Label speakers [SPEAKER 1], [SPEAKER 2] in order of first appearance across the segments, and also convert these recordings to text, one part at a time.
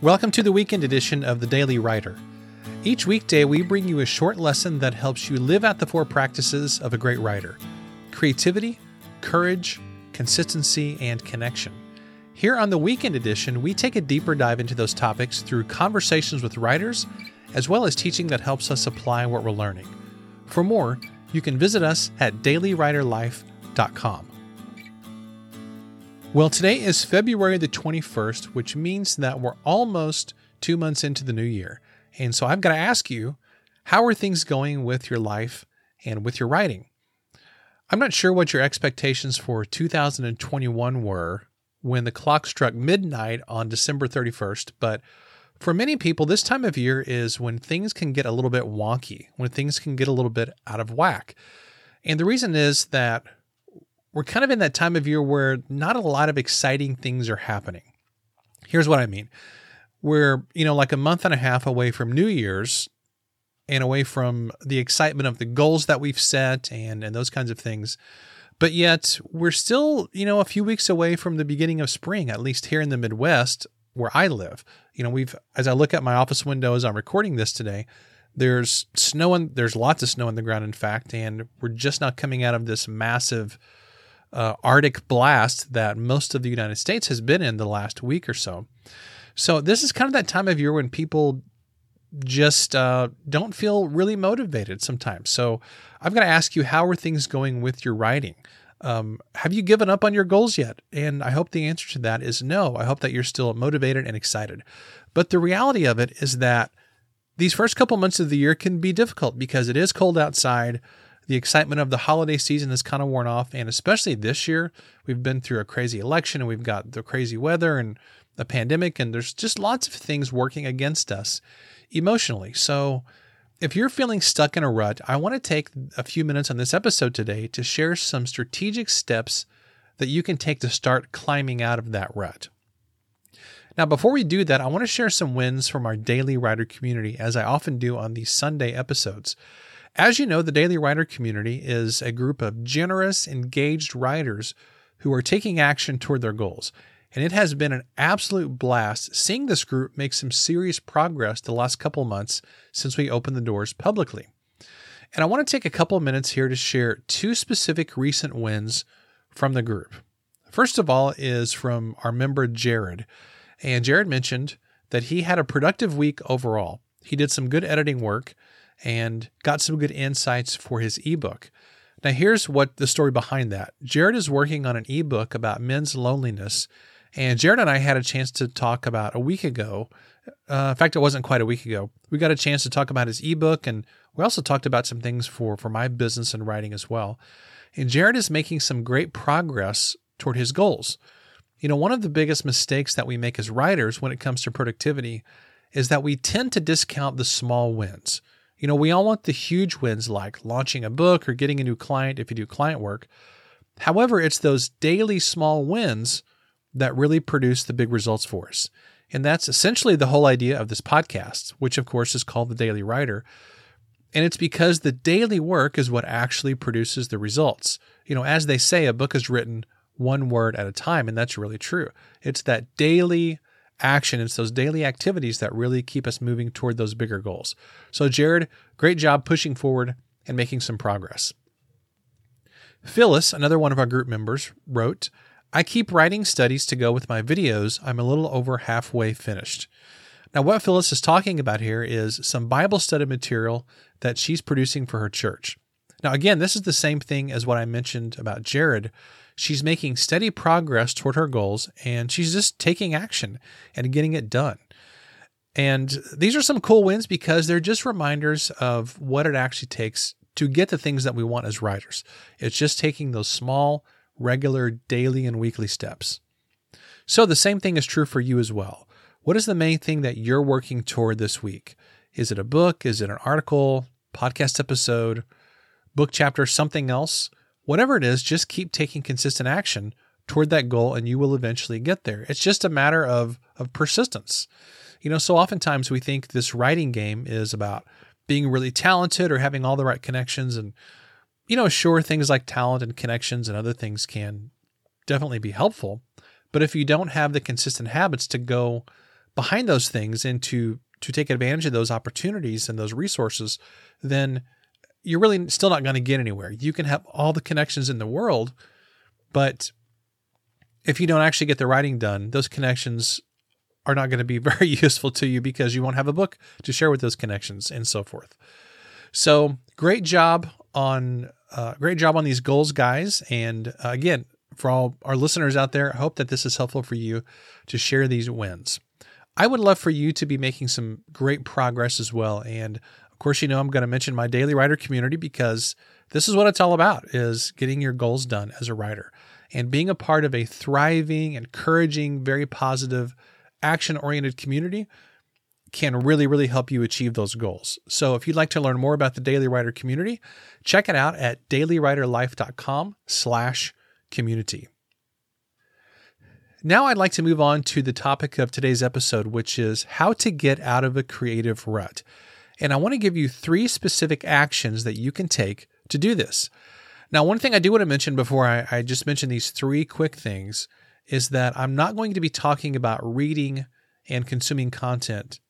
[SPEAKER 1] Welcome to the weekend edition of the Daily Writer. Each weekday, we bring you a short lesson that helps you live out the four practices of a great writer creativity, courage, consistency, and connection. Here on the weekend edition, we take a deeper dive into those topics through conversations with writers, as well as teaching that helps us apply what we're learning. For more, you can visit us at dailywriterlife.com. Well, today is February the 21st, which means that we're almost two months into the new year. And so I've got to ask you, how are things going with your life and with your writing? I'm not sure what your expectations for 2021 were when the clock struck midnight on December 31st, but for many people, this time of year is when things can get a little bit wonky, when things can get a little bit out of whack. And the reason is that we're kind of in that time of year where not a lot of exciting things are happening. Here's what I mean. We're, you know, like a month and a half away from New Year's and away from the excitement of the goals that we've set and and those kinds of things. But yet, we're still, you know, a few weeks away from the beginning of spring, at least here in the Midwest where I live. You know, we've as I look at my office window as I'm recording this today, there's snow and there's lots of snow on the ground in fact, and we're just not coming out of this massive uh, Arctic blast that most of the United States has been in the last week or so. So this is kind of that time of year when people just uh, don't feel really motivated sometimes. So I've got to ask you, how are things going with your writing? Um, have you given up on your goals yet? And I hope the answer to that is no. I hope that you're still motivated and excited. But the reality of it is that these first couple months of the year can be difficult because it is cold outside the excitement of the holiday season has kind of worn off. And especially this year, we've been through a crazy election and we've got the crazy weather and the pandemic, and there's just lots of things working against us emotionally. So, if you're feeling stuck in a rut, I want to take a few minutes on this episode today to share some strategic steps that you can take to start climbing out of that rut. Now, before we do that, I want to share some wins from our daily writer community, as I often do on these Sunday episodes. As you know, the Daily Writer community is a group of generous, engaged writers who are taking action toward their goals. And it has been an absolute blast seeing this group make some serious progress the last couple months since we opened the doors publicly. And I want to take a couple minutes here to share two specific recent wins from the group. First of all is from our member Jared. And Jared mentioned that he had a productive week overall. He did some good editing work and got some good insights for his ebook. Now, here's what the story behind that Jared is working on an ebook about men's loneliness. And Jared and I had a chance to talk about a week ago. Uh, in fact, it wasn't quite a week ago. We got a chance to talk about his ebook, and we also talked about some things for, for my business and writing as well. And Jared is making some great progress toward his goals. You know, one of the biggest mistakes that we make as writers when it comes to productivity is that we tend to discount the small wins. You know, we all want the huge wins like launching a book or getting a new client if you do client work. However, it's those daily small wins that really produce the big results for us. And that's essentially the whole idea of this podcast, which of course is called The Daily Writer. And it's because the daily work is what actually produces the results. You know, as they say, a book is written one word at a time, and that's really true. It's that daily action. It's those daily activities that really keep us moving toward those bigger goals. So, Jared, great job pushing forward and making some progress. Phyllis, another one of our group members, wrote, I keep writing studies to go with my videos. I'm a little over halfway finished. Now, what Phyllis is talking about here is some Bible study material that she's producing for her church. Now, again, this is the same thing as what I mentioned about Jared she's making steady progress toward her goals and she's just taking action and getting it done. And these are some cool wins because they're just reminders of what it actually takes to get the things that we want as writers. It's just taking those small, regular, daily, and weekly steps. So the same thing is true for you as well. What is the main thing that you're working toward this week? Is it a book? Is it an article, podcast episode, book chapter, something else? Whatever it is, just keep taking consistent action toward that goal and you will eventually get there. It's just a matter of, of persistence. You know, so oftentimes we think this writing game is about being really talented or having all the right connections. And, you know, sure, things like talent and connections and other things can definitely be helpful. But if you don't have the consistent habits to go behind those things and to to take advantage of those opportunities and those resources, then you're really still not going to get anywhere. You can have all the connections in the world, but if you don't actually get the writing done, those connections are not going to be very useful to you because you won't have a book to share with those connections and so forth. So, great job on uh, great job on these goals, guys. And uh, again, for all our listeners out there, I hope that this is helpful for you to share these wins. I would love for you to be making some great progress as well. And of course, you know I'm going to mention my daily writer community because this is what it's all about is getting your goals done as a writer and being a part of a thriving, encouraging, very positive, action-oriented community can really, really help you achieve those goals. So if you'd like to learn more about the Daily Writer community, check it out at dailywriterlife.com slash community. Now I'd like to move on to the topic of today's episode, which is how to get out of a creative rut. And I want to give you three specific actions that you can take to do this. Now, one thing I do want to mention before I, I just mention these three quick things is that I'm not going to be talking about reading and consuming content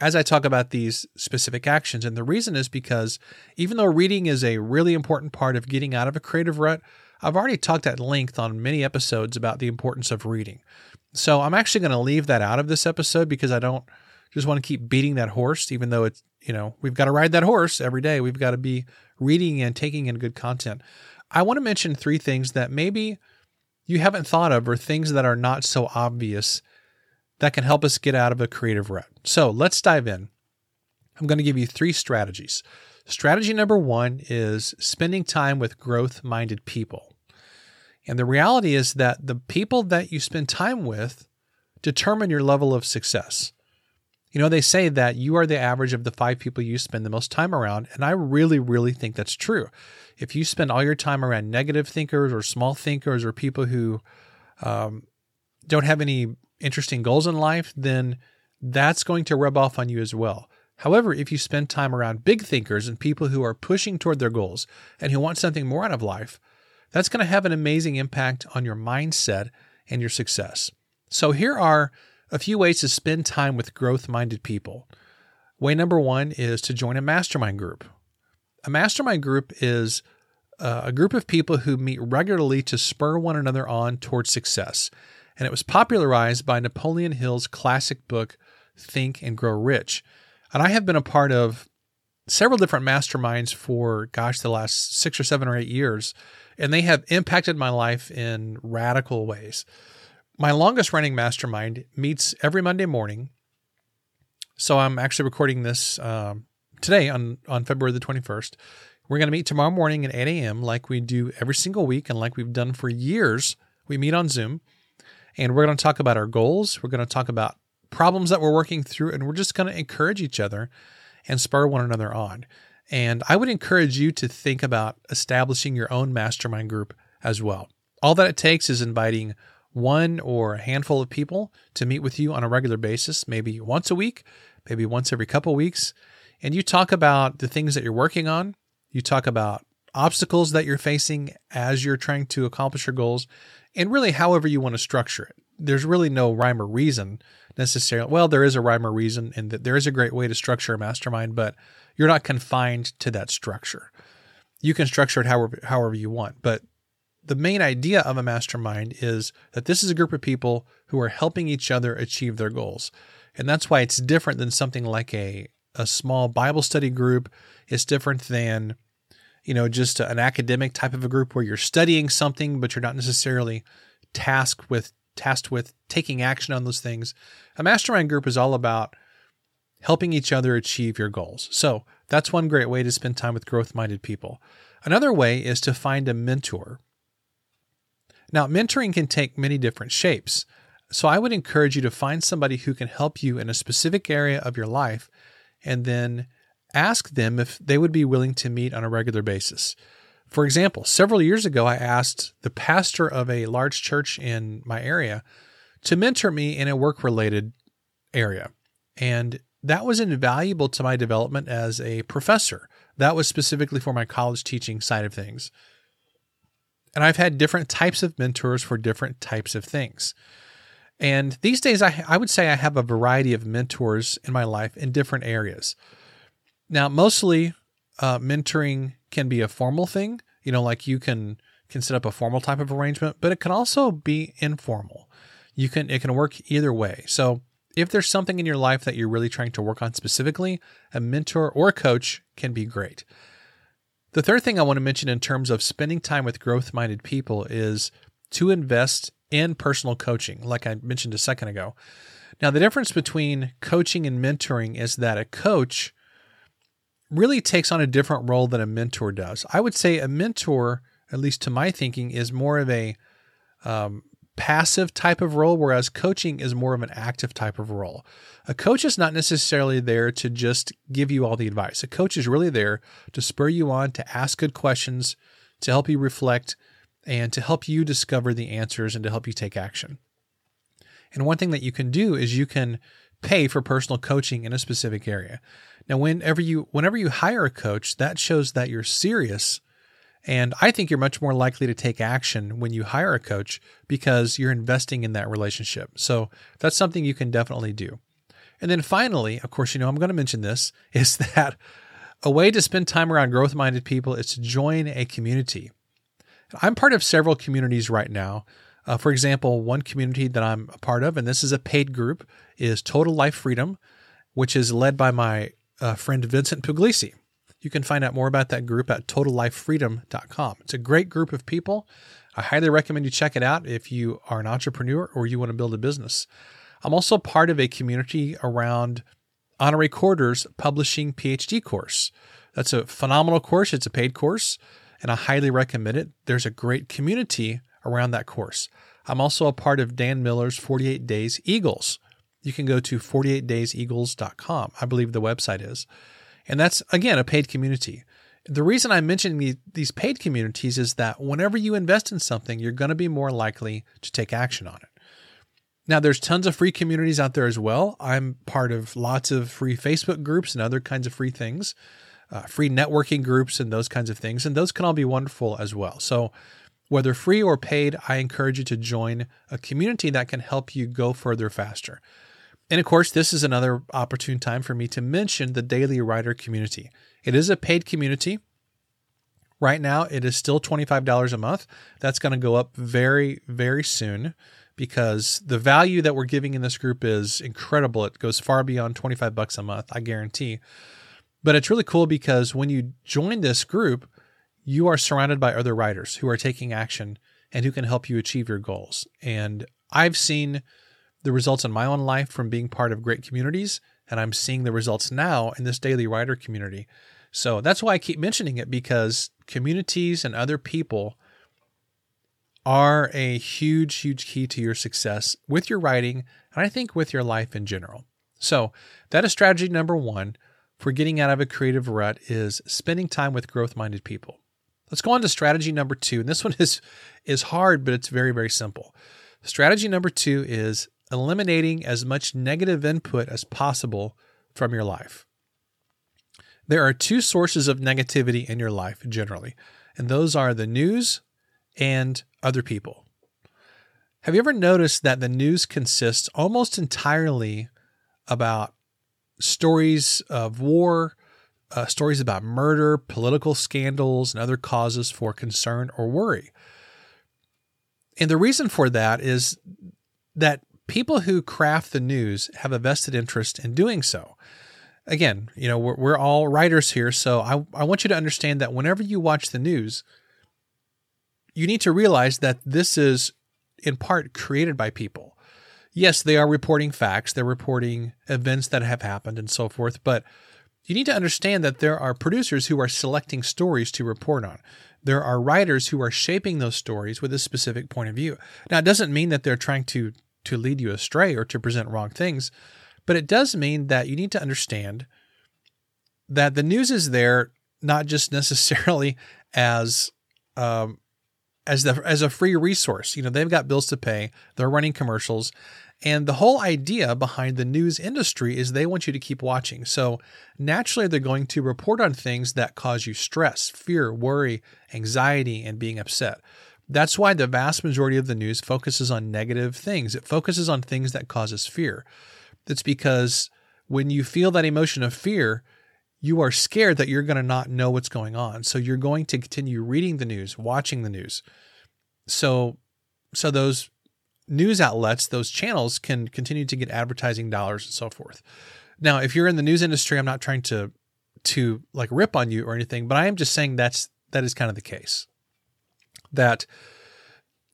[SPEAKER 1] as I talk about these specific actions. And the reason is because even though reading is a really important part of getting out of a creative rut, I've already talked at length on many episodes about the importance of reading. So I'm actually going to leave that out of this episode because I don't just want to keep beating that horse, even though it's, you know, we've got to ride that horse every day. We've got to be reading and taking in good content. I want to mention three things that maybe you haven't thought of or things that are not so obvious that can help us get out of a creative rut. So let's dive in. I'm going to give you three strategies. Strategy number one is spending time with growth minded people. And the reality is that the people that you spend time with determine your level of success. You know, they say that you are the average of the five people you spend the most time around. And I really, really think that's true. If you spend all your time around negative thinkers or small thinkers or people who um, don't have any interesting goals in life, then that's going to rub off on you as well. However, if you spend time around big thinkers and people who are pushing toward their goals and who want something more out of life, that's going to have an amazing impact on your mindset and your success. So, here are a few ways to spend time with growth minded people. Way number one is to join a mastermind group. A mastermind group is uh, a group of people who meet regularly to spur one another on towards success. And it was popularized by Napoleon Hill's classic book, Think and Grow Rich. And I have been a part of several different masterminds for, gosh, the last six or seven or eight years and they have impacted my life in radical ways. My longest running mastermind meets every Monday morning. So I'm actually recording this um, today on, on February the 21st. We're going to meet tomorrow morning at 8 a.m., like we do every single week and like we've done for years. We meet on Zoom and we're going to talk about our goals. We're going to talk about problems that we're working through, and we're just going to encourage each other and spur one another on. And I would encourage you to think about establishing your own mastermind group as well. All that it takes is inviting one or a handful of people to meet with you on a regular basis, maybe once a week, maybe once every couple weeks. And you talk about the things that you're working on. You talk about obstacles that you're facing as you're trying to accomplish your goals, and really however you want to structure it. There's really no rhyme or reason necessarily. Well, there is a rhyme or reason, and that there is a great way to structure a mastermind, but you're not confined to that structure. You can structure it however however you want, but the main idea of a mastermind is that this is a group of people who are helping each other achieve their goals. And that's why it's different than something like a a small Bible study group. It's different than you know just an academic type of a group where you're studying something but you're not necessarily tasked with tasked with taking action on those things. A mastermind group is all about helping each other achieve your goals. So that's one great way to spend time with growth minded people. Another way is to find a mentor. Now, mentoring can take many different shapes. So I would encourage you to find somebody who can help you in a specific area of your life and then ask them if they would be willing to meet on a regular basis. For example, several years ago, I asked the pastor of a large church in my area to mentor me in a work related area. And that was invaluable to my development as a professor. That was specifically for my college teaching side of things. And I've had different types of mentors for different types of things. And these days, I, I would say I have a variety of mentors in my life in different areas. Now, mostly uh, mentoring can be a formal thing, you know, like you can can set up a formal type of arrangement, but it can also be informal. You can it can work either way. So if there's something in your life that you're really trying to work on specifically, a mentor or a coach can be great. The third thing I want to mention in terms of spending time with growth minded people is to invest in personal coaching, like I mentioned a second ago. Now, the difference between coaching and mentoring is that a coach really takes on a different role than a mentor does. I would say a mentor, at least to my thinking, is more of a um, passive type of role, whereas coaching is more of an active type of role. A coach is not necessarily there to just give you all the advice. A coach is really there to spur you on, to ask good questions, to help you reflect, and to help you discover the answers and to help you take action. And one thing that you can do is you can pay for personal coaching in a specific area. Now, whenever you whenever you hire a coach, that shows that you're serious and I think you're much more likely to take action when you hire a coach because you're investing in that relationship. So that's something you can definitely do. And then finally, of course, you know, I'm going to mention this is that a way to spend time around growth minded people is to join a community. I'm part of several communities right now. Uh, for example, one community that I'm a part of, and this is a paid group, is Total Life Freedom, which is led by my uh, friend Vincent Pugliese. You can find out more about that group at totallifefreedom.com. It's a great group of people. I highly recommend you check it out if you are an entrepreneur or you want to build a business. I'm also part of a community around Honorée Corder's publishing PhD course. That's a phenomenal course. It's a paid course, and I highly recommend it. There's a great community around that course. I'm also a part of Dan Miller's 48 Days Eagles. You can go to 48dayseagles.com, I believe the website is. And that's, again, a paid community. The reason I'm mentioning these paid communities is that whenever you invest in something, you're going to be more likely to take action on it. Now, there's tons of free communities out there as well. I'm part of lots of free Facebook groups and other kinds of free things, uh, free networking groups, and those kinds of things. And those can all be wonderful as well. So, whether free or paid, I encourage you to join a community that can help you go further faster. And of course, this is another opportune time for me to mention the Daily Writer community. It is a paid community. Right now, it is still $25 a month. That's going to go up very, very soon because the value that we're giving in this group is incredible. It goes far beyond 25 bucks a month, I guarantee. But it's really cool because when you join this group, you are surrounded by other writers who are taking action and who can help you achieve your goals. And I've seen the results in my own life from being part of great communities, and I'm seeing the results now in this daily writer community. So that's why I keep mentioning it because communities and other people are a huge, huge key to your success with your writing, and I think with your life in general. So that is strategy number one for getting out of a creative rut is spending time with growth-minded people. Let's go on to strategy number two. And this one is is hard, but it's very, very simple. Strategy number two is eliminating as much negative input as possible from your life. There are two sources of negativity in your life generally, and those are the news and other people. Have you ever noticed that the news consists almost entirely about stories of war, uh, stories about murder, political scandals, and other causes for concern or worry? And the reason for that is that people who craft the news have a vested interest in doing so. Again, you know, we're, we're all writers here, so I, I want you to understand that whenever you watch the news, you need to realize that this is in part created by people. Yes, they are reporting facts, they're reporting events that have happened and so forth, but you need to understand that there are producers who are selecting stories to report on. There are writers who are shaping those stories with a specific point of view. Now, it doesn't mean that they're trying to to lead you astray or to present wrong things. But it does mean that you need to understand that the news is there not just necessarily as um, as the as a free resource. You know, they've got bills to pay, they're running commercials, and the whole idea behind the news industry is they want you to keep watching. So naturally, they're going to report on things that cause you stress, fear, worry, anxiety, and being upset. That's why the vast majority of the news focuses on negative things. It focuses on things that cause us fear. That's because when you feel that emotion of fear, you are scared that you're going to not know what's going on. So you're going to continue reading the news, watching the news. So so those news outlets, those channels can continue to get advertising dollars and so forth. Now, if you're in the news industry, I'm not trying to to like rip on you or anything, but I am just saying that's that is kind of the case. That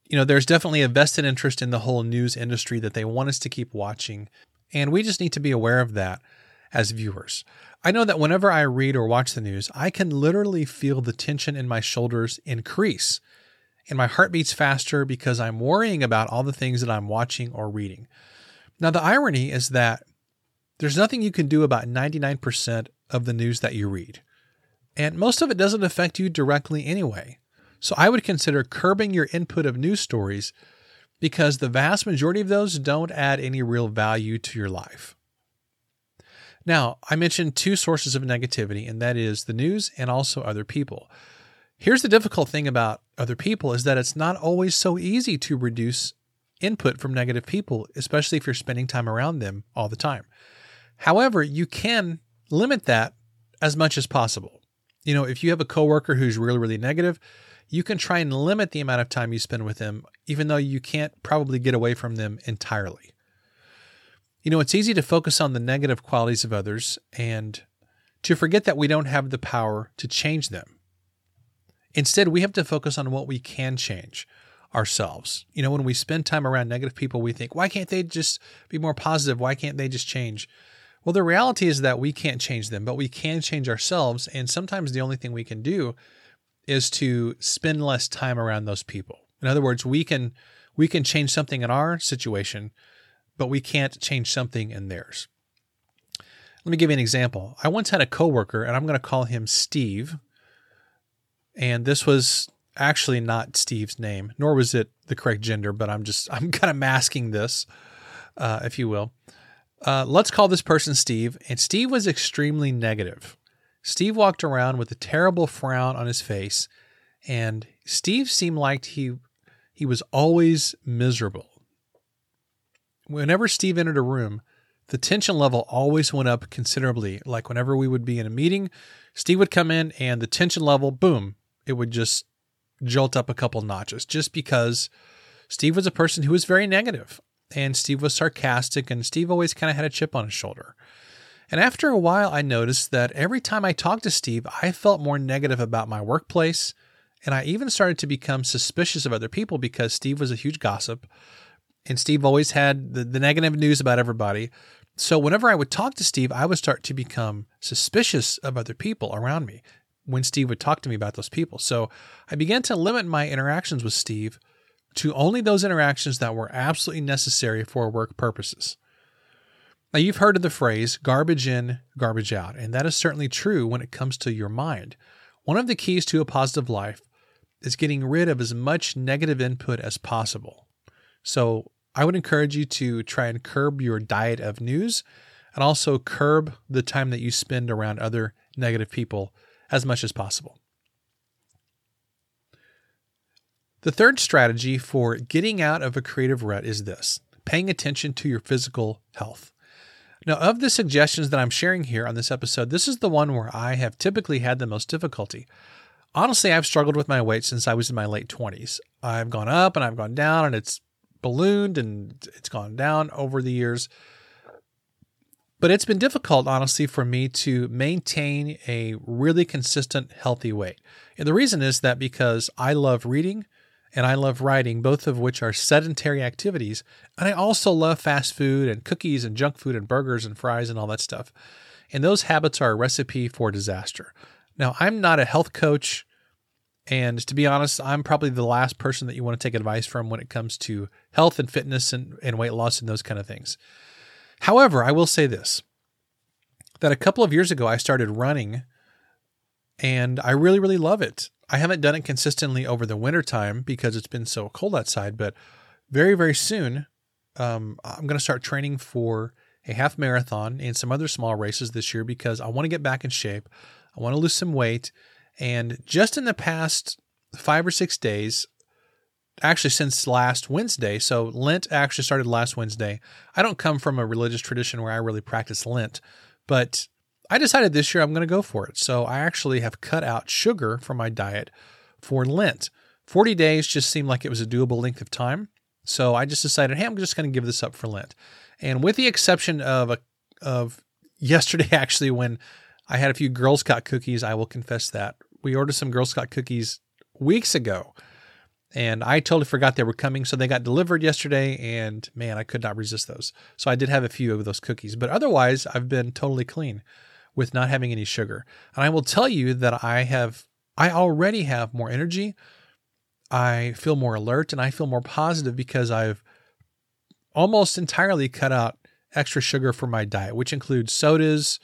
[SPEAKER 1] you know, there's definitely a vested interest in the whole news industry that they want us to keep watching, and we just need to be aware of that as viewers. I know that whenever I read or watch the news, I can literally feel the tension in my shoulders increase and my heart beats faster because I'm worrying about all the things that I'm watching or reading. Now, the irony is that there's nothing you can do about 99% of the news that you read, and most of it doesn't affect you directly anyway. So I would consider curbing your input of news stories because the vast majority of those don't add any real value to your life. Now, I mentioned two sources of negativity, and that is the news and also other people. Here's the difficult thing about other people is that it's not always so easy to reduce input from negative people, especially if you're spending time around them all the time. However, you can limit that as much as possible. You know, if you have a coworker who's really, really negative, you can try and limit the amount of time you spend with them, even though you can't probably get away from them entirely. You know, it's easy to focus on the negative qualities of others and to forget that we don't have the power to change them. Instead, we have to focus on what we can change ourselves. You know, when we spend time around negative people, we think, why can't they just be more positive? Why can't they just change? Well, the reality is that we can't change them, but we can change ourselves. And sometimes the only thing we can do is to spend less time around those people. In other words, we can we can change something in our situation, but we can't change something in theirs. Let me give you an example. I once had a coworker, and I'm going to call him Steve and this was actually not Steve's name, nor was it the correct gender, but I'm just, I'm kind of masking this, uh, if you will. Uh, let's call this person Steve. And Steve was extremely negative. Steve walked around with a terrible frown on his face, and Steve seemed like he he was always miserable. Whenever Steve entered a room, the tension level always went up considerably. Like whenever we would be in a meeting, Steve would come in and the tension level, boom, it would just jolt up a couple notches just because Steve was a person who was very negative and Steve was sarcastic and Steve always kind of had a chip on his shoulder. And after a while, I noticed that every time I talked to Steve, I felt more negative about my workplace. And I even started to become suspicious of other people because Steve was a huge gossip and Steve always had the, the negative news about everybody. So whenever I would talk to Steve, I would start to become suspicious of other people around me when Steve would talk to me about those people. So I began to limit my interactions with Steve to only those interactions that were absolutely necessary for work purposes. Now, you've heard of the phrase garbage in, garbage out, and that is certainly true when it comes to your mind. One of the keys to a positive life is getting rid of as much negative input as possible. So, I would encourage you to try and curb your diet of news and also curb the time that you spend around other negative people as much as possible. The third strategy for getting out of a creative rut is this paying attention to your physical health. Now, of the suggestions that I'm sharing here on this episode, this is the one where I have typically had the most difficulty. Honestly, I've struggled with my weight since I was in my late 20s. I've gone up and I've gone down, and it's ballooned and it's gone down over the years. But it's been difficult, honestly, for me to maintain a really consistent, healthy weight. And the reason is that because I love reading and I love writing, both of which are sedentary activities. And I also love fast food and cookies and junk food and burgers and fries and all that stuff. And those habits are a recipe for disaster. Now, I'm not a health coach. And to be honest, I'm probably the last person that you want to take advice from when it comes to health and fitness and, and weight loss and those kind of things. However, I will say this that a couple of years ago I started running and I really, really love it. I haven't done it consistently over the winter time because it's been so cold outside, but very, very soon um, I'm going to start training for a half marathon and some other small races this year because I want to get back in shape. I want to lose some weight. And just in the past five or six days, actually since last Wednesday. So Lent actually started last Wednesday. I don't come from a religious tradition where I really practice Lent, but I decided this year I'm going to go for it. So I actually have cut out sugar from my diet for Lent. 40 days just seemed like it was a doable length of time. So I just decided, hey, I'm just going to give this up for Lent. And with the exception of a, of yesterday, actually, when I had a few Girl Scout cookies, I will confess that we ordered some Girl Scout cookies weeks ago, and I totally forgot they were coming. So they got delivered yesterday, and man, I could not resist those. So I did have a few of those cookies, but otherwise, I've been totally clean with not having any sugar. And I will tell you that I have, I already have more energy. I feel more alert and I feel more positive because I've almost entirely cut out extra sugar from my diet, which includes sodas,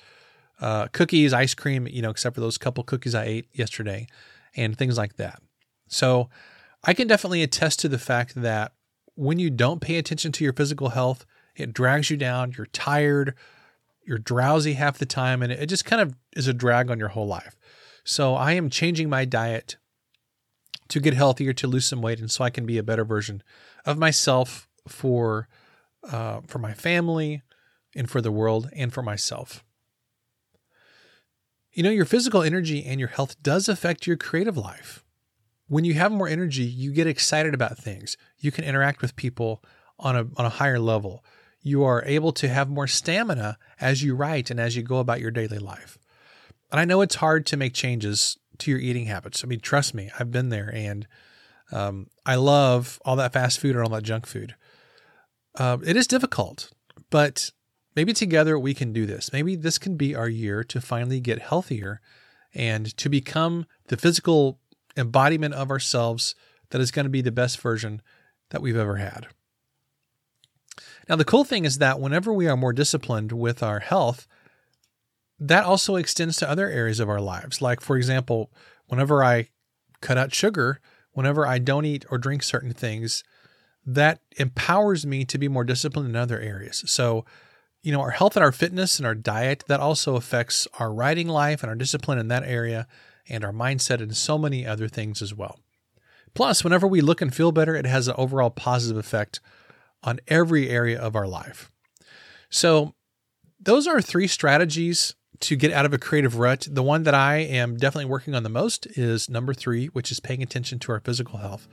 [SPEAKER 1] uh, cookies, ice cream, you know, except for those couple cookies I ate yesterday and things like that. So I can definitely attest to the fact that when you don't pay attention to your physical health, it drags you down. You're tired, you're drowsy half the time, and it just kind of is a drag on your whole life. So I am changing my diet to get healthier, to lose some weight, and so I can be a better version of myself for uh, for my family and for the world and for myself. You know, your physical energy and your health does affect your creative life. When you have more energy, you get excited about things. You can interact with people on a on a higher level. You are able to have more stamina as you write and as you go about your daily life. And I know it's hard to make changes to your eating habits. I mean, trust me, I've been there, and um, I love all that fast food and all that junk food. Uh, it is difficult, but maybe together we can do this. Maybe this can be our year to finally get healthier and to become the physical embodiment of ourselves that is going to be the best version that we've ever had. Now, the cool thing is that whenever we are more disciplined with our health, that also extends to other areas of our lives. Like, for example, whenever I cut out sugar, whenever I don't eat or drink certain things, that empowers me to be more disciplined in other areas. So, you know, our health and our fitness and our diet, that also affects our writing life and our discipline in that area and our mindset and so many other things as well. Plus, whenever we look and feel better, it has an overall positive effect on every area of our life. So, those are three strategies to get out of a creative rut, the one that I am definitely working on the most is number three, which is paying attention to our physical health.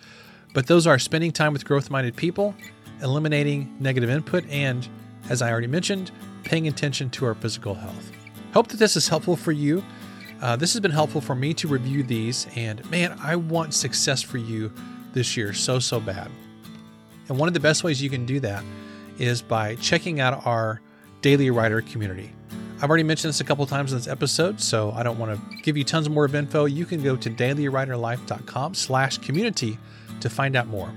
[SPEAKER 1] But those are spending time with growth minded people, eliminating negative input, and, as I already mentioned, paying attention to our physical health. Hope that this is helpful for you. Uh, this has been helpful for me to review these, and man, I want success for you this year so, so bad. And one of the best ways you can do that is by checking out our daily writer community. I've already mentioned this a couple times in this episode, so I don't want to give you tons more of info. You can go to dailywriterlife.com slash community to find out more.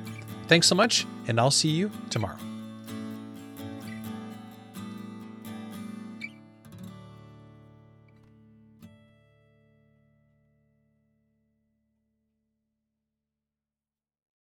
[SPEAKER 1] Thanks so much, and I'll see you tomorrow.